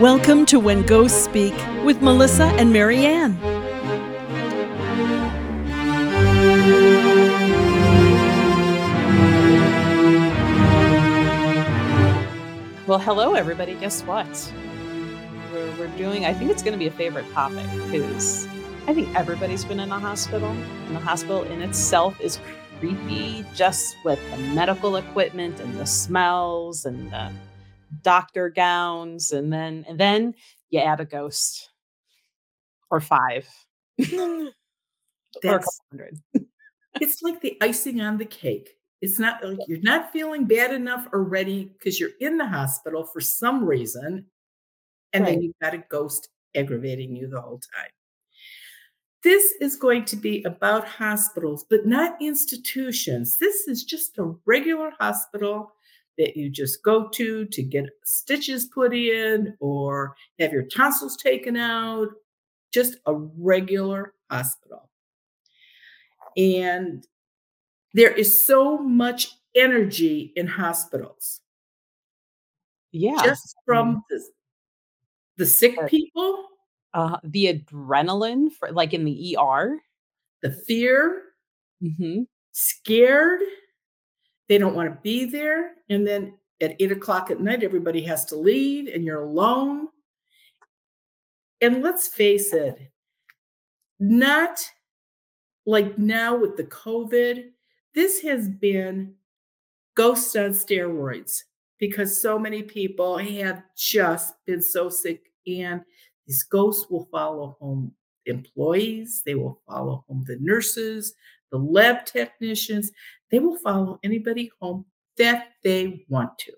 Welcome to When Ghosts Speak with Melissa and Mary Ann. Well, hello, everybody. Guess what? We're, we're doing, I think it's going to be a favorite topic because I think everybody's been in a hospital, and the hospital in itself is creepy just with the medical equipment and the smells and the doctor gowns. And then, and then you add a ghost or five or hundred. it's like the icing on the cake. It's not like you're not feeling bad enough already because you're in the hospital for some reason, and then you've got a ghost aggravating you the whole time. This is going to be about hospitals, but not institutions. This is just a regular hospital that you just go to to get stitches put in or have your tonsils taken out. Just a regular hospital. And there is so much energy in hospitals Yeah. just from the, the sick people, uh, the adrenaline for like in the ER. the fear, hmm scared. They don't want to be there. And then at eight o'clock at night, everybody has to leave and you're alone. And let's face it, not like now with the COVID, this has been ghosts on steroids because so many people have just been so sick and these ghosts will follow home employees they will follow home the nurses the lab technicians they will follow anybody home that they want to.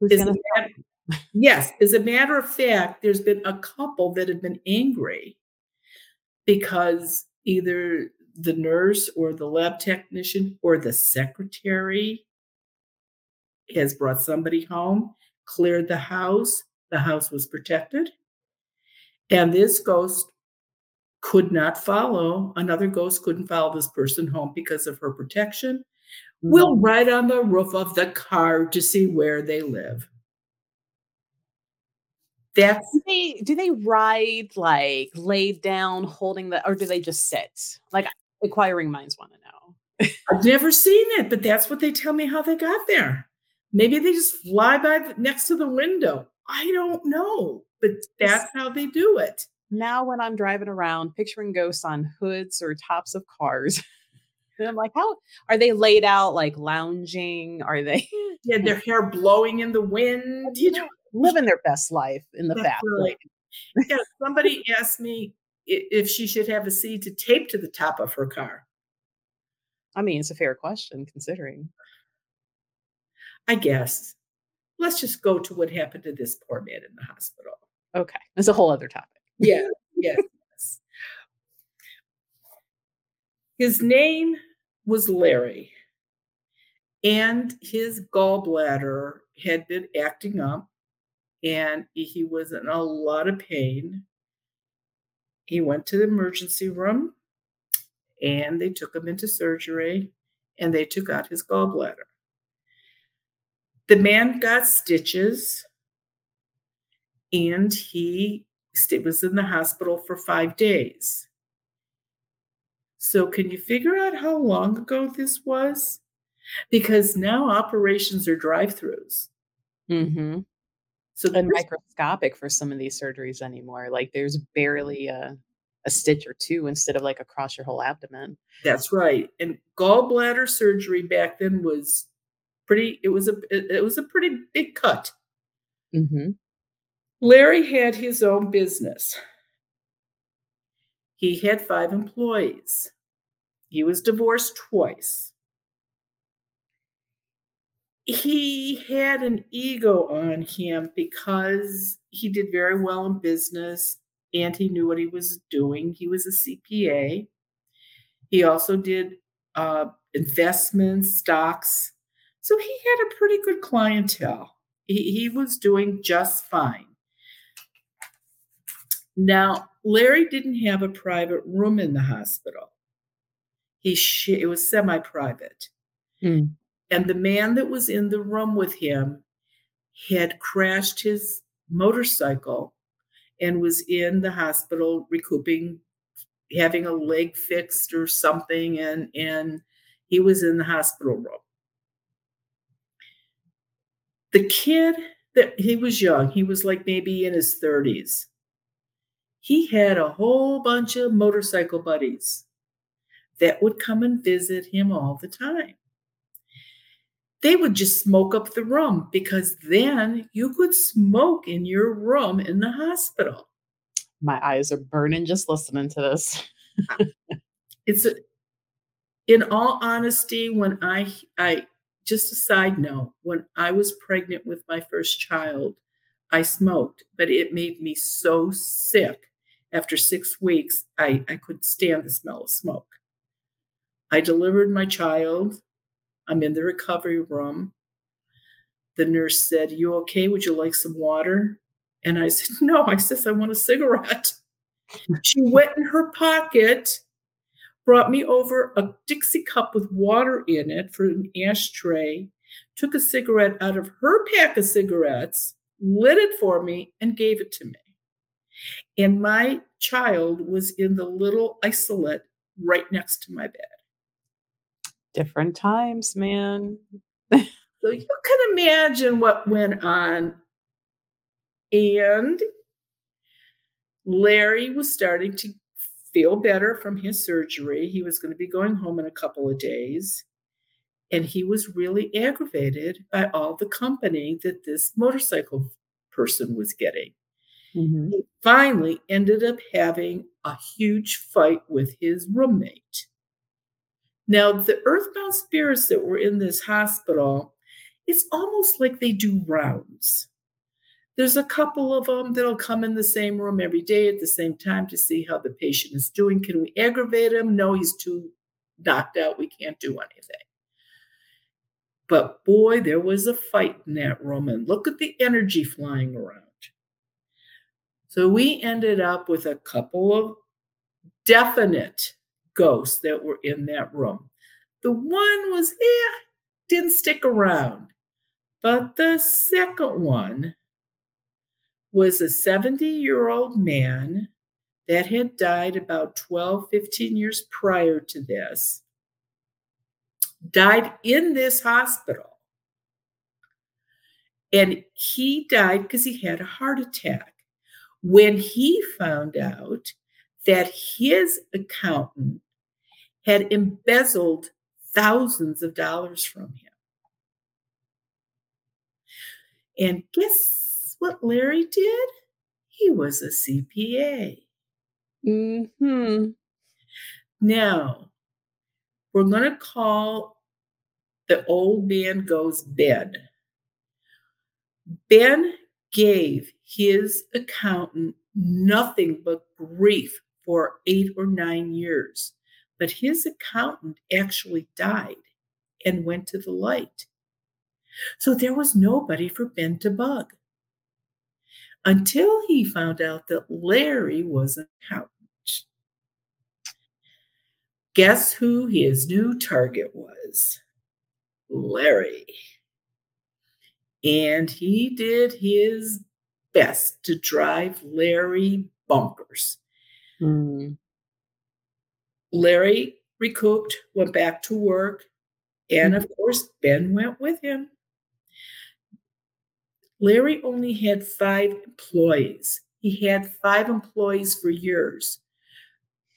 Matter, yes as a matter of fact there's been a couple that have been angry because either the nurse or the lab technician or the secretary has brought somebody home, cleared the house, the house was protected, and this ghost could not follow, another ghost couldn't follow this person home because of her protection. Will ride on the roof of the car to see where they live. That's Do they do they ride like laid down, holding the, or do they just sit? Like inquiring minds want to know. I've never seen it, but that's what they tell me how they got there. Maybe they just fly by the, next to the window. I don't know, but that's how they do it. Now, when I'm driving around, picturing ghosts on hoods or tops of cars, and I'm like, how are they laid out? Like lounging? Are they mm, Yeah, their hair blowing in the wind. You know, living their best life in the That's fast right. yeah, somebody asked me if she should have a seat to tape to the top of her car. I mean, it's a fair question considering. I guess. Let's just go to what happened to this poor man in the hospital. Okay, it's a whole other topic. Yeah, yes. His name was Larry, and his gallbladder had been acting up, and he was in a lot of pain. He went to the emergency room, and they took him into surgery, and they took out his gallbladder. The man got stitches, and he was in the hospital for five days. So, can you figure out how long ago this was? Because now operations are drive-throughs. hmm So And microscopic for some of these surgeries anymore. Like there's barely a, a stitch or two instead of like across your whole abdomen. that's right. And gallbladder surgery back then was pretty. It was a it, was a pretty big cut. hmm Larry had his own business. He had five employees. He was divorced twice. He had an ego on him because he did very well in business and he knew what he was doing. He was a CPA. He also did uh, investments, stocks. So he had a pretty good clientele. He, he was doing just fine. Now, Larry didn't have a private room in the hospital. He sh- it was semi-private. Mm. And the man that was in the room with him had crashed his motorcycle and was in the hospital recouping, having a leg fixed or something, and and he was in the hospital room. The kid that he was young, he was like maybe in his 30s. He had a whole bunch of motorcycle buddies that would come and visit him all the time. They would just smoke up the room because then you could smoke in your room in the hospital. My eyes are burning just listening to this. it's a, in all honesty, when I I just a side note, when I was pregnant with my first child, I smoked, but it made me so sick. After six weeks, I, I couldn't stand the smell of smoke. I delivered my child. I'm in the recovery room. The nurse said, You okay? Would you like some water? And I said, No, I said, I want a cigarette. she went in her pocket, brought me over a Dixie cup with water in it for an ashtray, took a cigarette out of her pack of cigarettes, lit it for me, and gave it to me. And my child was in the little isolette right next to my bed different times, man. so you can imagine what went on. And Larry was starting to feel better from his surgery. He was going to be going home in a couple of days. And he was really aggravated by all the company that this motorcycle person was getting. Mm-hmm. He finally ended up having a huge fight with his roommate. Now, the earthbound spirits that were in this hospital, it's almost like they do rounds. There's a couple of them that'll come in the same room every day at the same time to see how the patient is doing. Can we aggravate him? No, he's too knocked out. We can't do anything. But boy, there was a fight in that room, and look at the energy flying around. So we ended up with a couple of definite ghosts that were in that room. The one was, eh, didn't stick around. But the second one was a 70 year old man that had died about 12, 15 years prior to this, died in this hospital. And he died because he had a heart attack. When he found out that his accountant had embezzled thousands of dollars from him. And guess what Larry did? He was a CPA. Hmm. Now, we're going to call the old man goes Ben. Ben gave his accountant nothing but grief for eight or nine years. But his accountant actually died and went to the light. So there was nobody for Ben to bug until he found out that Larry was an accountant. Guess who his new target was? Larry. And he did his best to drive Larry bonkers. Mm. Larry recouped, went back to work, and of course, Ben went with him. Larry only had five employees. He had five employees for years.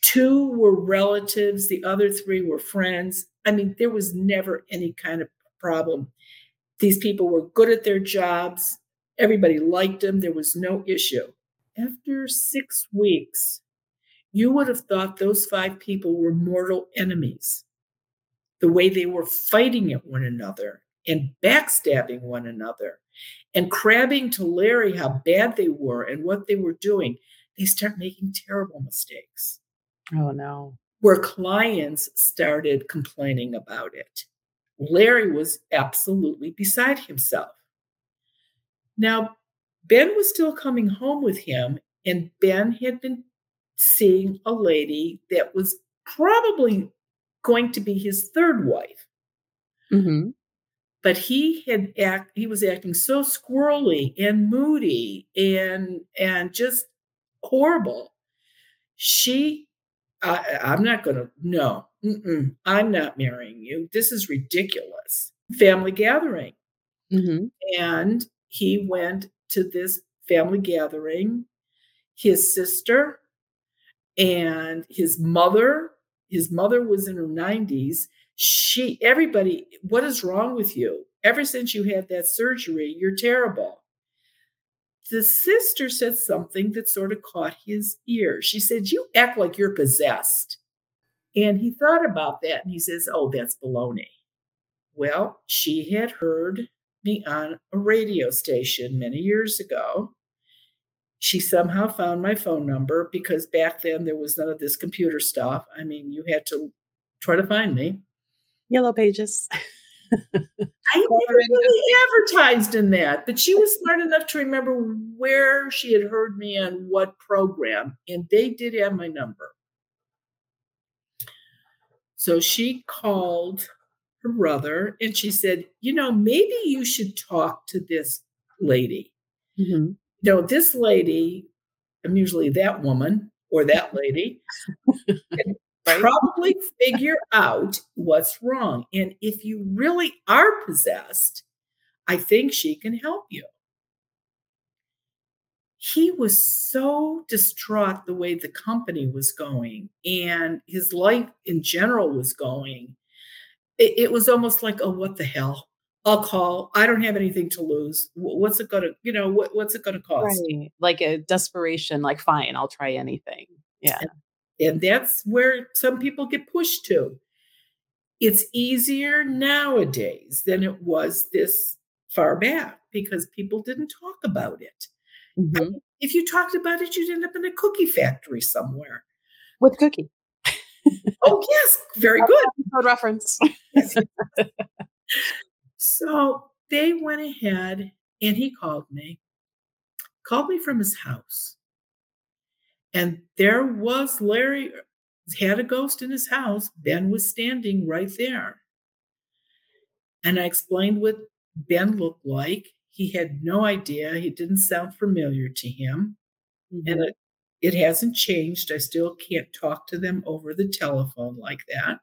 Two were relatives, the other three were friends. I mean, there was never any kind of problem. These people were good at their jobs. Everybody liked him. There was no issue. After six weeks, you would have thought those five people were mortal enemies. The way they were fighting at one another and backstabbing one another and crabbing to Larry how bad they were and what they were doing, they start making terrible mistakes. Oh, no. Where clients started complaining about it. Larry was absolutely beside himself. Now, Ben was still coming home with him, and Ben had been seeing a lady that was probably going to be his third wife. Mm-hmm. but he had act he was acting so squirrely and moody and and just horrible she I, i'm not gonna no i'm not marrying you this is ridiculous family gathering Mhm. and he went to this family gathering his sister and his mother his mother was in her 90s she everybody what is wrong with you? Ever since you had that surgery you're terrible. The sister said something that sort of caught his ear. She said you act like you're possessed. And he thought about that and he says oh that's baloney. Well she had heard me on a radio station many years ago she somehow found my phone number because back then there was none of this computer stuff. I mean, you had to try to find me. Yellow pages. I never really advertised in that, but she was smart enough to remember where she had heard me on what program, and they did have my number. So she called her brother and she said, You know, maybe you should talk to this lady. Mhm. You know, this lady, I'm usually that woman or that lady, Right. probably figure out what's wrong. And if you really are possessed, I think she can help you. He was so distraught the way the company was going and his life in general was going. It, it was almost like, oh, what the hell? I'll call. I don't have anything to lose. What's it gonna, you know, what, what's it gonna cost? Right. Like a desperation, like, fine, I'll try anything. Yeah. And that's where some people get pushed to. It's easier nowadays than it was this far back because people didn't talk about it. Mhm. If you talked about it, you'd end up in a cookie factory somewhere. With cookie. Oh, yes, very good. Episode reference. So they went ahead and he called me, called me from his house. And there was Larry, had a ghost in his house. Ben was standing right there. And I explained what Ben looked like. He had no idea. He didn't sound familiar to him. And Mhm. It, hasn't changed. I still can't talk to them over the telephone like that.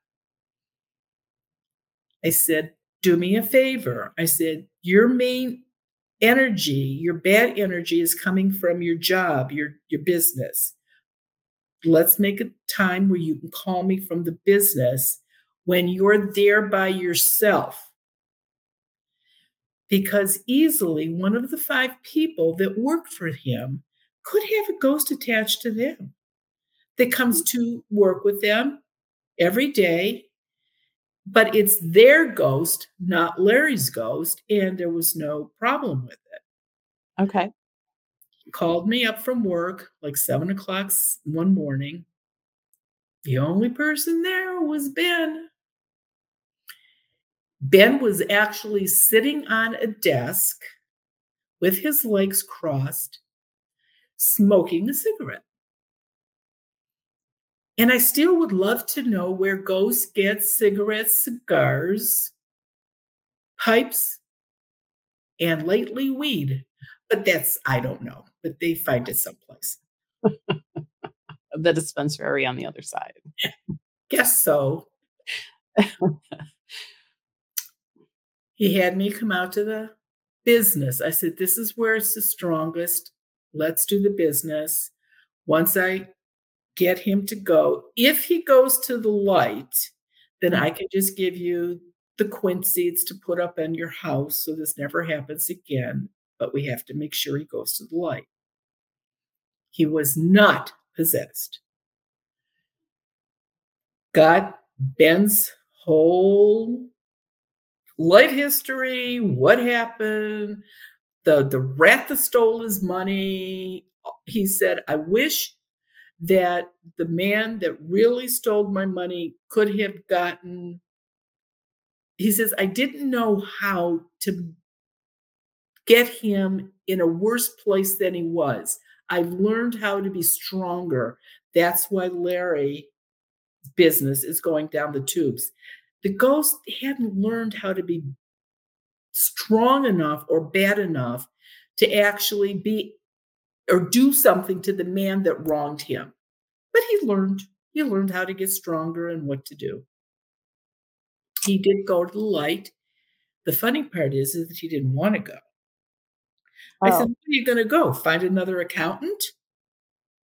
I said, Do me a favor. I said, Your main energy, your bad energy is coming from your job, your, your business. Let's make a time where you can call me from the business when you're there by yourself. Because easily one of the five people that worked for him could have a ghost attached to them that comes to work with them every day but it's their ghost, not Larry's ghost, and there was no problem with it. Okay. He called me up from work like seven o'clock one morning. The only person there was Ben. Ben was actually sitting on a desk with his legs crossed, smoking a cigarette. And I still would love to know where ghosts get cigarettes, cigars, pipes, and lately weed. But that's, I don't know, but they find it someplace. The dispensary on the other side. Guess so. he had me come out to the business. I said, This is where it's the strongest. Let's do the business. Once I get him to go, if he goes to the light, then I can just give you the quince seeds to put up in your house so this never happens again. But we have to make sure he goes to the light. He was not possessed. Got Ben's whole life history, what happened, the the rat that stole his money. He said, I wish that the man that really stole my money could have gotten he says i didn't know how to get him in a worse place than he was i've learned how to be stronger that's why larry business is going down the tubes the ghost hadn't learned how to be strong enough or bad enough to actually be or do something to the man that wronged him. But he learned. He learned how to get stronger and what to do. He did go to the light. The funny part is, is that he didn't want to go. I said, Oh. Where are you going to go? Find another accountant?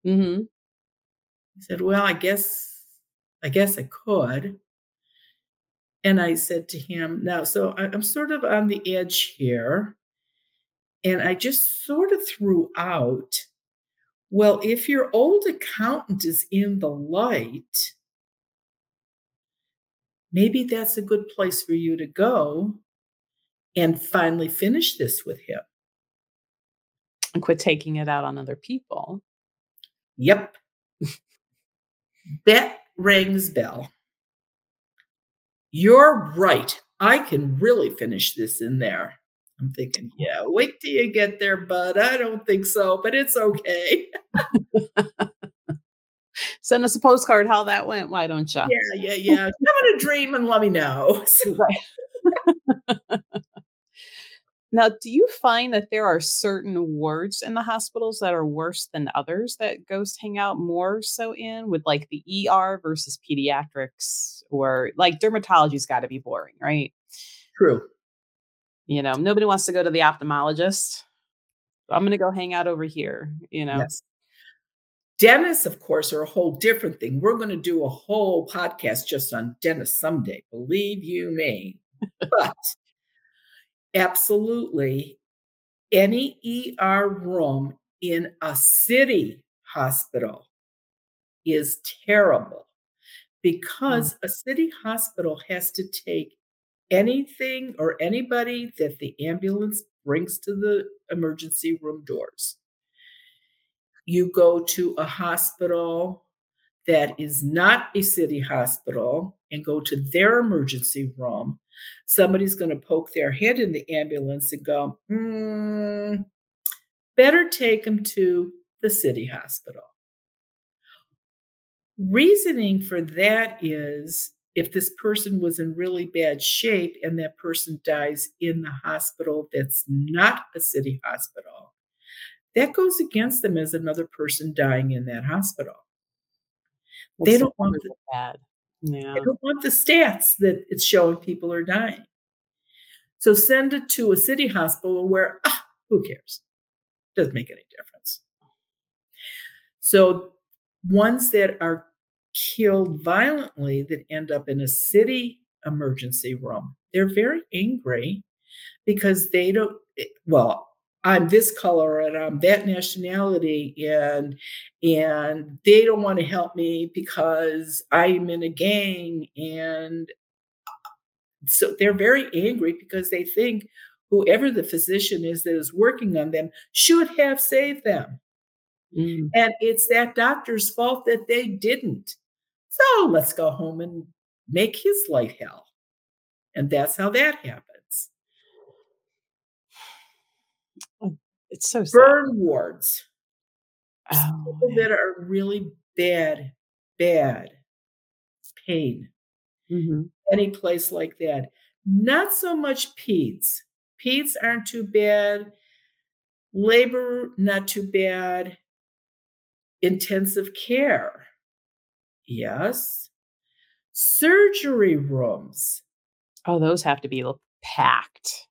Mm-hmm. He said, Well, I guess, I guess I could. And I said to him, Now, so I'm sort of on the edge here. And I just sort of threw out, Well, if your old accountant is in the light, maybe that's a good place for you to go and finally finish this with him. And quit taking it out on other people. Yep. that rings bell. You're right. I can really finish this in there. I'm thinking, yeah, wait till you get there, bud. I don't think so, but it's okay. Send us a postcard how that went. Why don't you? Yeah, yeah, yeah. Have a dream and let me know. Now, do you find that there are certain wards in the hospitals that are worse than others that ghosts hang out more so in with like the ER versus pediatrics or like dermatology's got to be boring, right? True. You know, nobody wants to go to the ophthalmologist. I'm going to go hang out over here, you know. Yes. Dentists, of course, are a whole different thing. We're going to do a whole podcast just on dentists someday, believe you me. But absolutely, any ER room in a city hospital is terrible because a city hospital has to take anything or anybody that the ambulance brings to the emergency room doors. You go to a hospital that is not a city hospital and go to their emergency room, somebody's going to poke their head in the ambulance and go, "Hmm, better take them to the city hospital. Reasoning for that is if this person was in really bad shape and that person dies in the hospital that's not a city hospital, that goes against them as another person dying in that hospital. They don't want really bad. Yeah. They don't want the stats that it's showing people are dying. So send it to a city hospital where, ah, who cares? Doesn't make any difference. So ones that are killed violently that end up in a city emergency room, they're very angry because they don't, eh, well, I'm this color and I'm that nationality and and they don't want to help me because I'm in a gang and so they're very angry because they think whoever the physician is that is working on them should have saved them. Mm. and it's that doctor's fault that they didn't. So let's go home and make his life hell. And that's how that happens It's so sad. burn wards Oh, people that are really bad, bad pain, mhm. any place like that. Not so much peds. Peds aren't too bad. Labor, not too bad. Intensive care, yes. Surgery rooms. Oh, those have to be packed.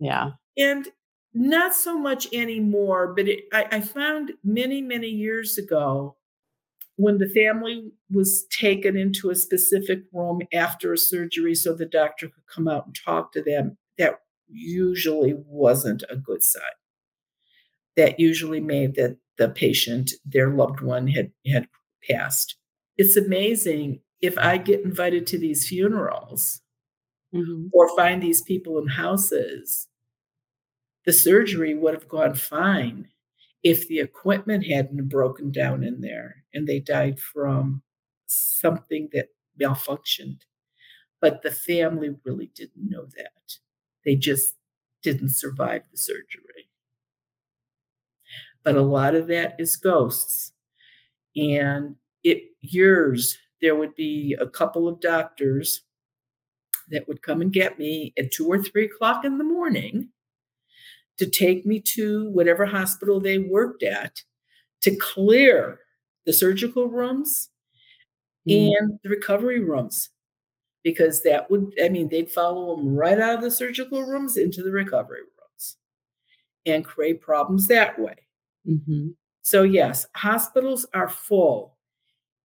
Yeah. And not so much anymore, but it, I, I found many, many years ago when the family was taken into a specific room after a surgery so the doctor could come out and talk to them, that usually wasn't a good sign. That usually made that the patient, their loved one, had, had passed. It's amazing if I get invited to these funerals Mhm. or find these people in houses, the surgery would have gone fine if the equipment hadn't broken down in there and they died from something that malfunctioned. But the family really didn't know that. They just didn't survive the surgery. But a lot of that is ghosts. And it years there would be a couple of doctors that would come and get me at two or three o'clock in the morning to take me to whatever hospital they worked at to clear the surgical rooms Mm. and the recovery rooms because that would I mean, they'd follow them right out of the surgical rooms into the recovery rooms and create problems that way. Mhm. So, yes, hospitals are full.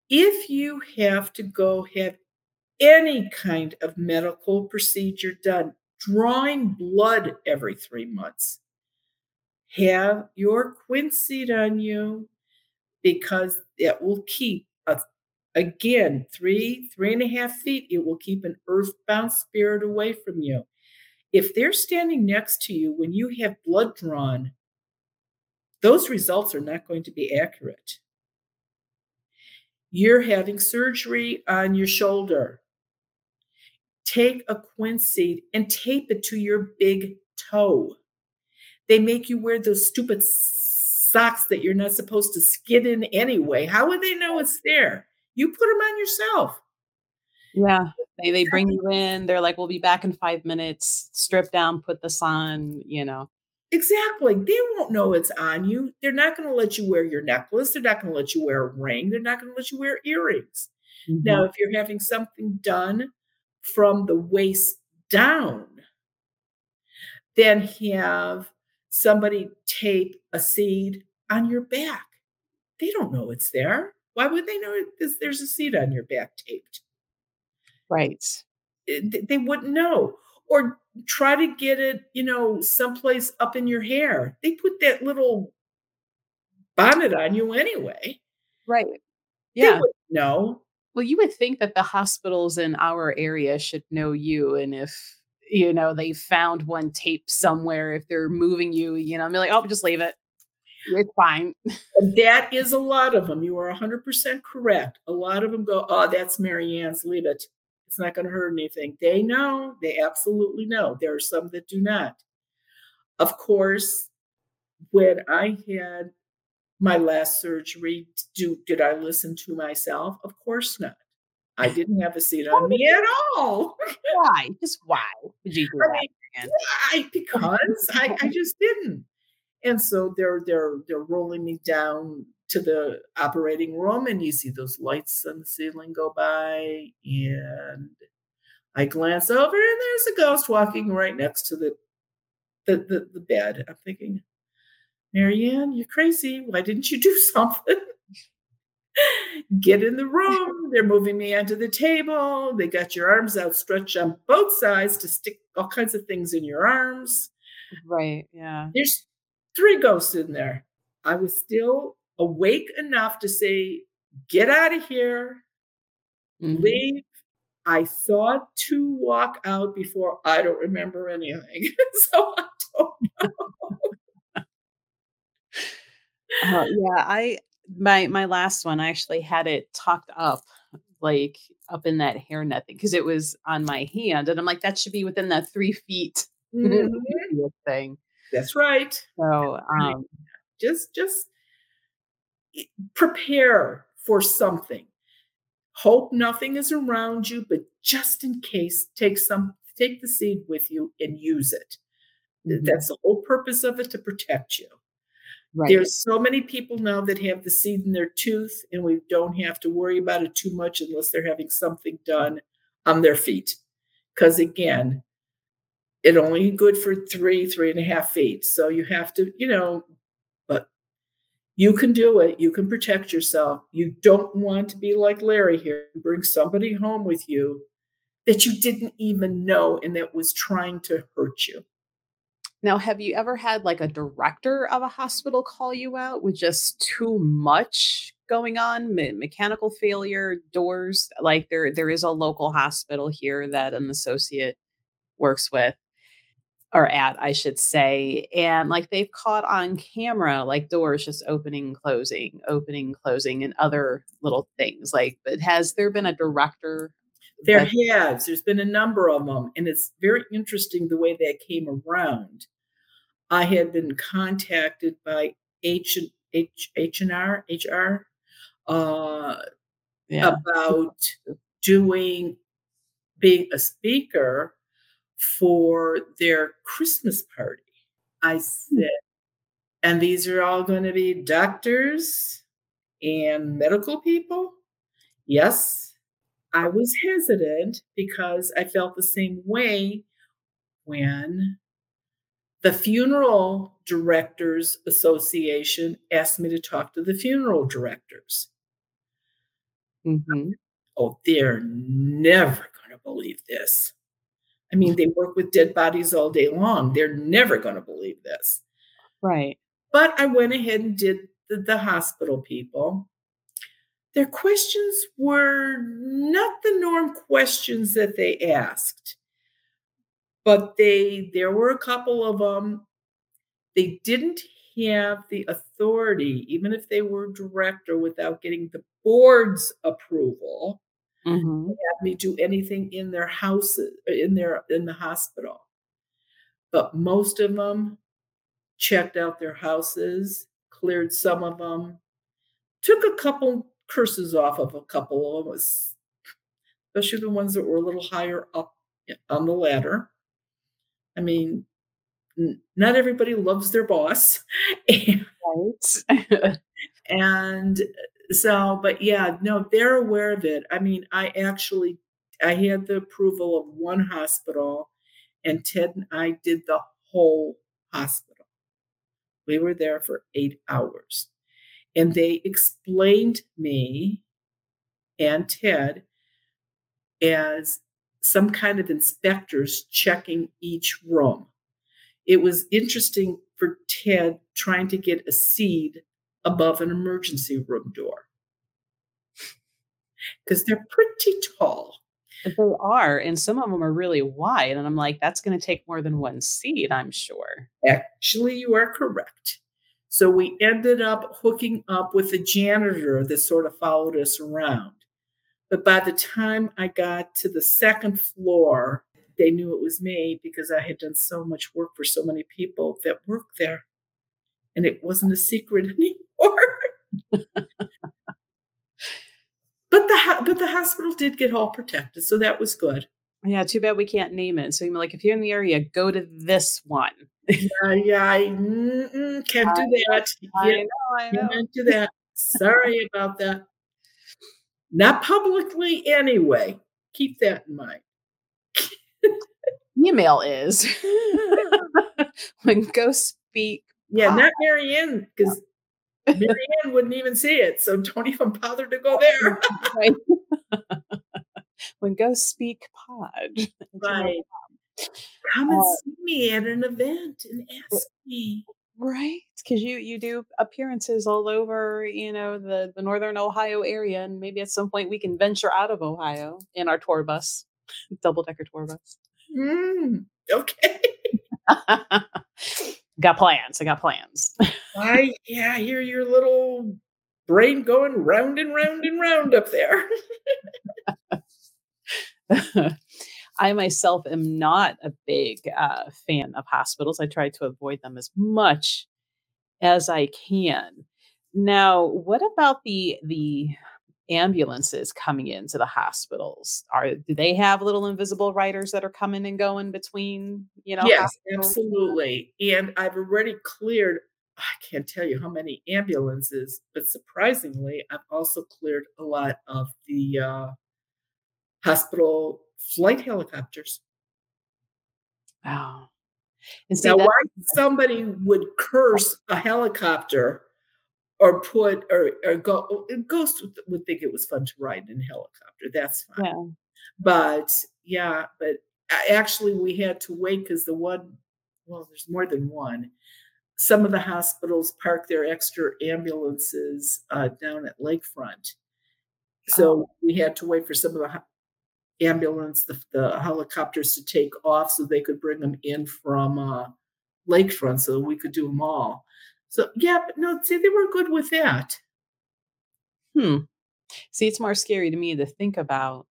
If you have to go have any kind of medical procedure done, drawing blood every 3 months, have your quince seed on you because it will keep a again, 3, 3 and a half feet, it will keep an earthbound spirit away from you. If they're standing next to you when you have blood drawn those results are not going to be accurate. You're having surgery on your shoulder. Take a quince seed and tape it to your big toe. They make you wear those stupid socks that you're not supposed to skid in anyway. How would they know it's there? You put them on yourself. Yeah. They they bring you in, they're like, "We'll be back in 5 minutes." Strip down, put this on, you know. Exactly. They won't know it's on you. They're not gonna let you wear your necklace, they're not gonna let you wear a ring, they're not gonna let you wear earrings. Now, Mhm. if you're having something done from the waist down then have somebody tape a seed on your back. They don't know it's there. Why would they know it there's there's a seed on your back taped? Right. Eh, they wouldn't know. Or try to get it, you know, someplace up in your hair. They put that little bonnet on you anyway. Right. They Yeah. wouldn't know. Well, you would think that the hospitals in our area should know you, and if, you know, they found one tape somewhere, if they're moving you, you know, be like, "Oh, just leave it. It's fine." That is a lot of them. you are 100% correct. A lot of them go, "Oh, that's Mary Ann's, leave it. It's not gonna hurt anything." They know, they absolutely know. There are some that do not. Of course, when I had my last surgery, do did I listen to myself? Of course not. I didn't have a seat on me at all. Why? Just why would you do I that, mean, why? Because I I just didn't. And so they're they're they're rolling me down to the operating room, and you see those lights on the ceiling go by, and I glance over, and there's a ghost walking right next to the the the the bed. I'm thinking, Mary Ann, you're crazy. Why didn't you do something?" Get in the room. They're moving me onto the table. They got your arms outstretched on both sides to stick all kinds of things in your arms. Right, yeah. There's 3 ghosts in there. I was still awake enough to say, "Get out of here. Mhm. Leave." I saw 2 walk out before I don't remember anything. So I don't know. Uh, yeah, I my my last one, I actually had it tucked up, like, up in that hair hairnet thing 'cause it was on my hand, and I'm like, "That should be within that 3 feet Mhm. thing." That's right. So, um Just just prepare for something. Hope nothing is around you, but just in case, take some take the seed with you and use it. Mhm. that's the whole purpose of it, to protect you. Right. There's so many people now that have the seed in their tooth, and we don't have to worry about it too much unless they're having something done on their feet. Because again, it only good for 3, 3 and a half feet, so you have to, you know but you can do it, you can protect yourself. You don't want to be like Larry here, and bring somebody home with you that you didn't even know and that was trying to hurt you. Now, have you ever had, like, a director of a hospital call you out with just too much going on? Me mechanical failure, doors like, there there is a local hospital here that an associate works with or at, I should say, and, like, they've caught on camera, like, doors just opening, closing, opening, closing, and other little things, like, but has there been a director There has, there's been a number of them, and it's very interesting the way that came around. I had been contacted by H and H H&R HR, uh, Yeah. about doing being a speaker for their Christmas party. I said, and these are all going to be doctors and medical people? Yes. I was hesitant because I felt the same way when the Funeral Directors Association asked me to talk to the funeral directors. Mhm. Oh, they're never going to believe this. I mean, they work with dead bodies all day long. They're never going to believe this. Right. But I went ahead and did the, the hospital people. Their questions were not the norm questions that they asked, but they there were a couple of them. They didn't have the authority, even if they were director, without getting the board's approval, Mhm. have me do anything in their houses in their in the hospital. But most of them checked out their houses, cleared some of them, took a couple curses off of a couple of them, es especially the ones that were a little higher up on the ladder. I mean, n not everybody loves their boss, and Right. and, uh, so but yeah, no, they're aware of it. I mean, I actually I had the approval of 1 hospital, and Ted and I did the whole hospital. We were there for 8 hours, and they explained me and Ted as some kind of inspectors checking each room. It was interesting for Ted trying to get a seat above an emergency room door because they're pretty tall. They are, and some of them are really wide, and I'm like, "That's gonna take more than 1 seat, I'm sure." Actually, you are correct. So, we ended up hooking up with a janitor that sort of followed us around. But by the time I got to the 2nd floor, they knew it was me because I had done so much work for so many people that worked there, and it wasn't a secret anymore. But the but the hospital did get all protected, so that was good. Yeah, too bad we can't name it, so you're like, "If you're in the area, go to this one." Yeah, yeah, I can't do that. I Yeah, know, I know. cannot do that. Sorry about that. Not publicly anyway. Keep that in mind. Email is when ghosts speak Yeah, not Marianne because Mary Ann wouldn't even see it, so don't even bother to go there. Right. When ghosts speak pod. Right. Come and Uh see me at an event and ask me. Right, 'cause you you do appearances all over, you know, the the Northern Ohio area, and maybe at some point we can venture out of Ohio in our tour bus, double-decker tour bus. Mm, okay. Got plans, I got plans. I yeah, I hear your little brain going round and round and round up there. I myself am not a big, uh, fan of hospitals, I try to avoid them as much as I can. Now, what about the the ambulances coming into the hospitals? Are do they have little invisible riders that are coming and going between, you know, Yes, hospitals? absolutely, and I've already cleared I can't tell you how many ambulances, but surprisingly, I've also cleared a lot of the, uh hospital flight helicopters. Wow. And see Now, that why somebody would curse a helicopter or put or or go a ghost would think it was fun to ride in a helicopter, that's fine. Yeah. But, yeah, but actually, we had to wait because the one well, there's more than one. Some of the hospitals park their extra ambulances, uh, down at Lakefront. Oh. So, we had to wait for some of the ambulance the the helicopters to take off so they could bring them in from, uh, Lakefront so we could do them all. So yeah, but no, see, they were good with that. Hmm. See, it's more scary to me to think about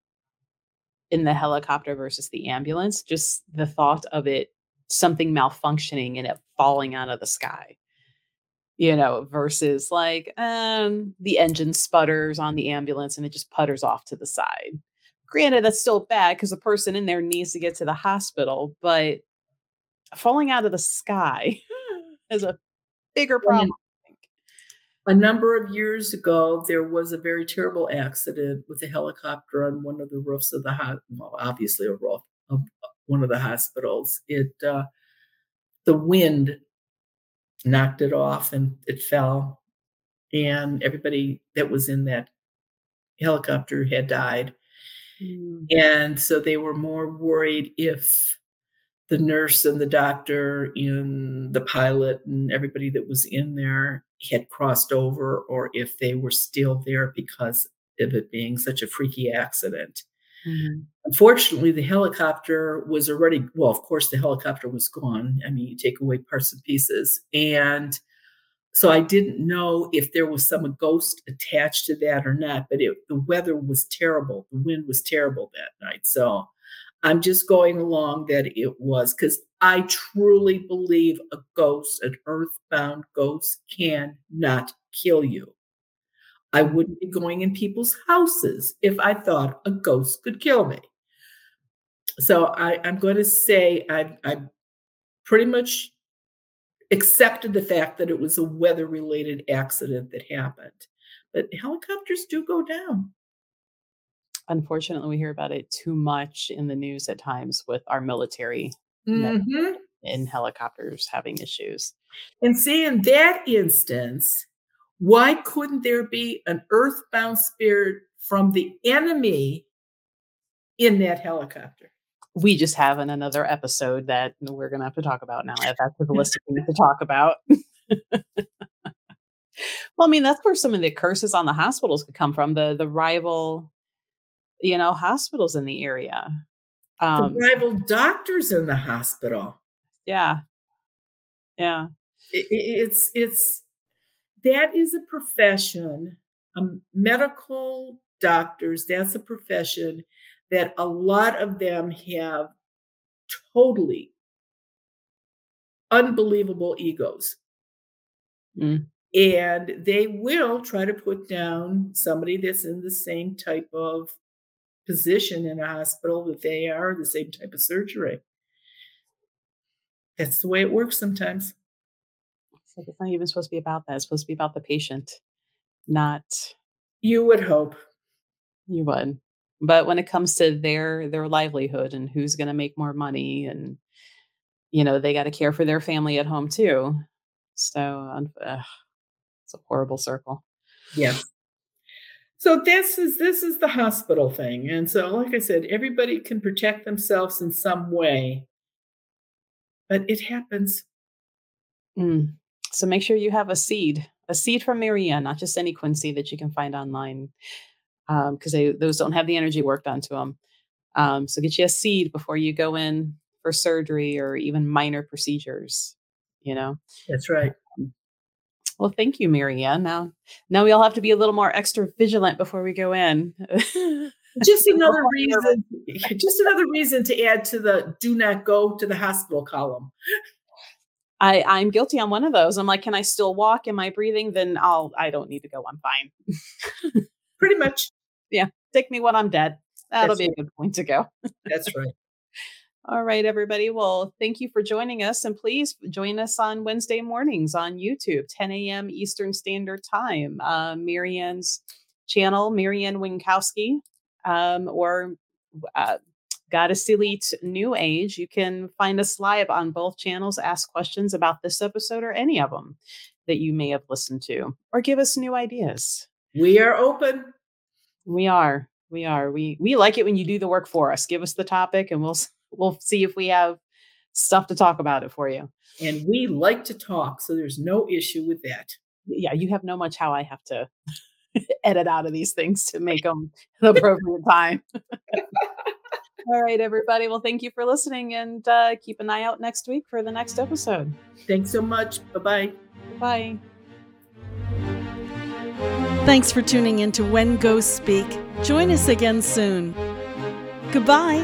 in the helicopter versus the ambulance, just the thought of it something malfunctioning and it falling out of the sky. You know, versus, like, um, the engine sputters on the ambulance and it just putters off to the side. Granted, that's still bad because the person in there needs to get to the hospital, but falling out of the sky is a bigger problem. A number of years ago, there was a very terrible accident with a helicopter on one of the roofs of the ho- well, obviously a roof of one of the hospitals. It uh, the wind knocked it off and it fell, and everybody that was in that helicopter had died. Mm. And so they were more worried if the nurse and the doctor and the pilot and everybody that was in there had crossed over or if they were still there because of it being such a freaky accident. Mhm. Unfortunately, the helicopter was already, well, of course, the helicopter was gone. I mean, you take away parts and pieces. And so I didn't know if there was some ghost attached to that or not, but it, the weather was terrible. The wind was terrible that night. So I'm just going along that it was because I truly believe a ghost, an earthbound ghost, cannot kill you. I wouldn't be going in people's houses if I thought a ghost could kill me. So I, I'm going to say I, I pretty much accepted the fact that it was a weather related accident that happened. But helicopters do go down. Unfortunately, we hear about it too much in the news at times with our military. Mhm. in helicopters having issues. And see, in that instance, why couldn't there be an earthbound spirit from the enemy in that helicopter? We just have in another episode that we're going to have to talk about now. That's the list of things to talk about. well, I mean, that's where some of the curses on the hospitals could come from. The the rival, you know, hospitals in the area. Um, the rival doctors in the hospital. yeah, yeah. I- i- it's it's that is a profession um, medical doctors that's a profession that a lot of them have totally unbelievable egos Mm. and they will try to put down somebody that's in the same type of position in a hospital that they are the same type of surgery that's the way it works sometimes It's like it's not even supposed to be about that. It's supposed to be about the patient, not you would hope you would. But when it comes to their their livelihood and who's going to make more money, and you know they got to care for their family at home too. So ugh, it's a horrible circle. Yes. So this is this is the hospital thing. And so like I said, everybody can protect themselves in some way. But it happens. Mm. So make sure you have a seed, a seed from Mary Ann, not just any quince seed that you can find online, because they those don't have the energy worked onto them. Um, so get you a seed before you go in for surgery or even minor procedures. You know. That's right. Well, thank you, Mary Ann. Now, now we all have to be a little more extra vigilant before we go in. Just another reason just another reason to add to the do not go to the hospital column. I, I'm guilty on one of those. I'm like, can I still walk? Am I breathing? Then I'll. I don't need to go. I'm fine. Pretty much. Yeah, take me when I'm dead. That'll That's be a good point to go. That's right. All right, everybody. Well, thank you for joining us. And please join us on Wednesday mornings on YouTube, 10 a.m. Eastern Standard Time. Uh, Mary Ann's channel, Mary Ann Winkowski, um, or uh, Goddess Elite New Age. You can find us live on both channels, ask questions about this episode or any of them that you may have listened to, or give us new ideas. We are open. We are. We are. We we like it when you do the work for us. Give us the topic and we'll we'll see if we have stuff to talk about it for you. And we like to talk, so there's no issue with that. Yeah, you have no much how I have to edit out of these things to make them the appropriate time. All right, everybody. Well, thank you for listening and uh, keep an eye out next week for the next episode. Thanks so much. Bye-bye. Bye. Thanks for tuning in to When Ghosts Speak. Join us again soon. Goodbye.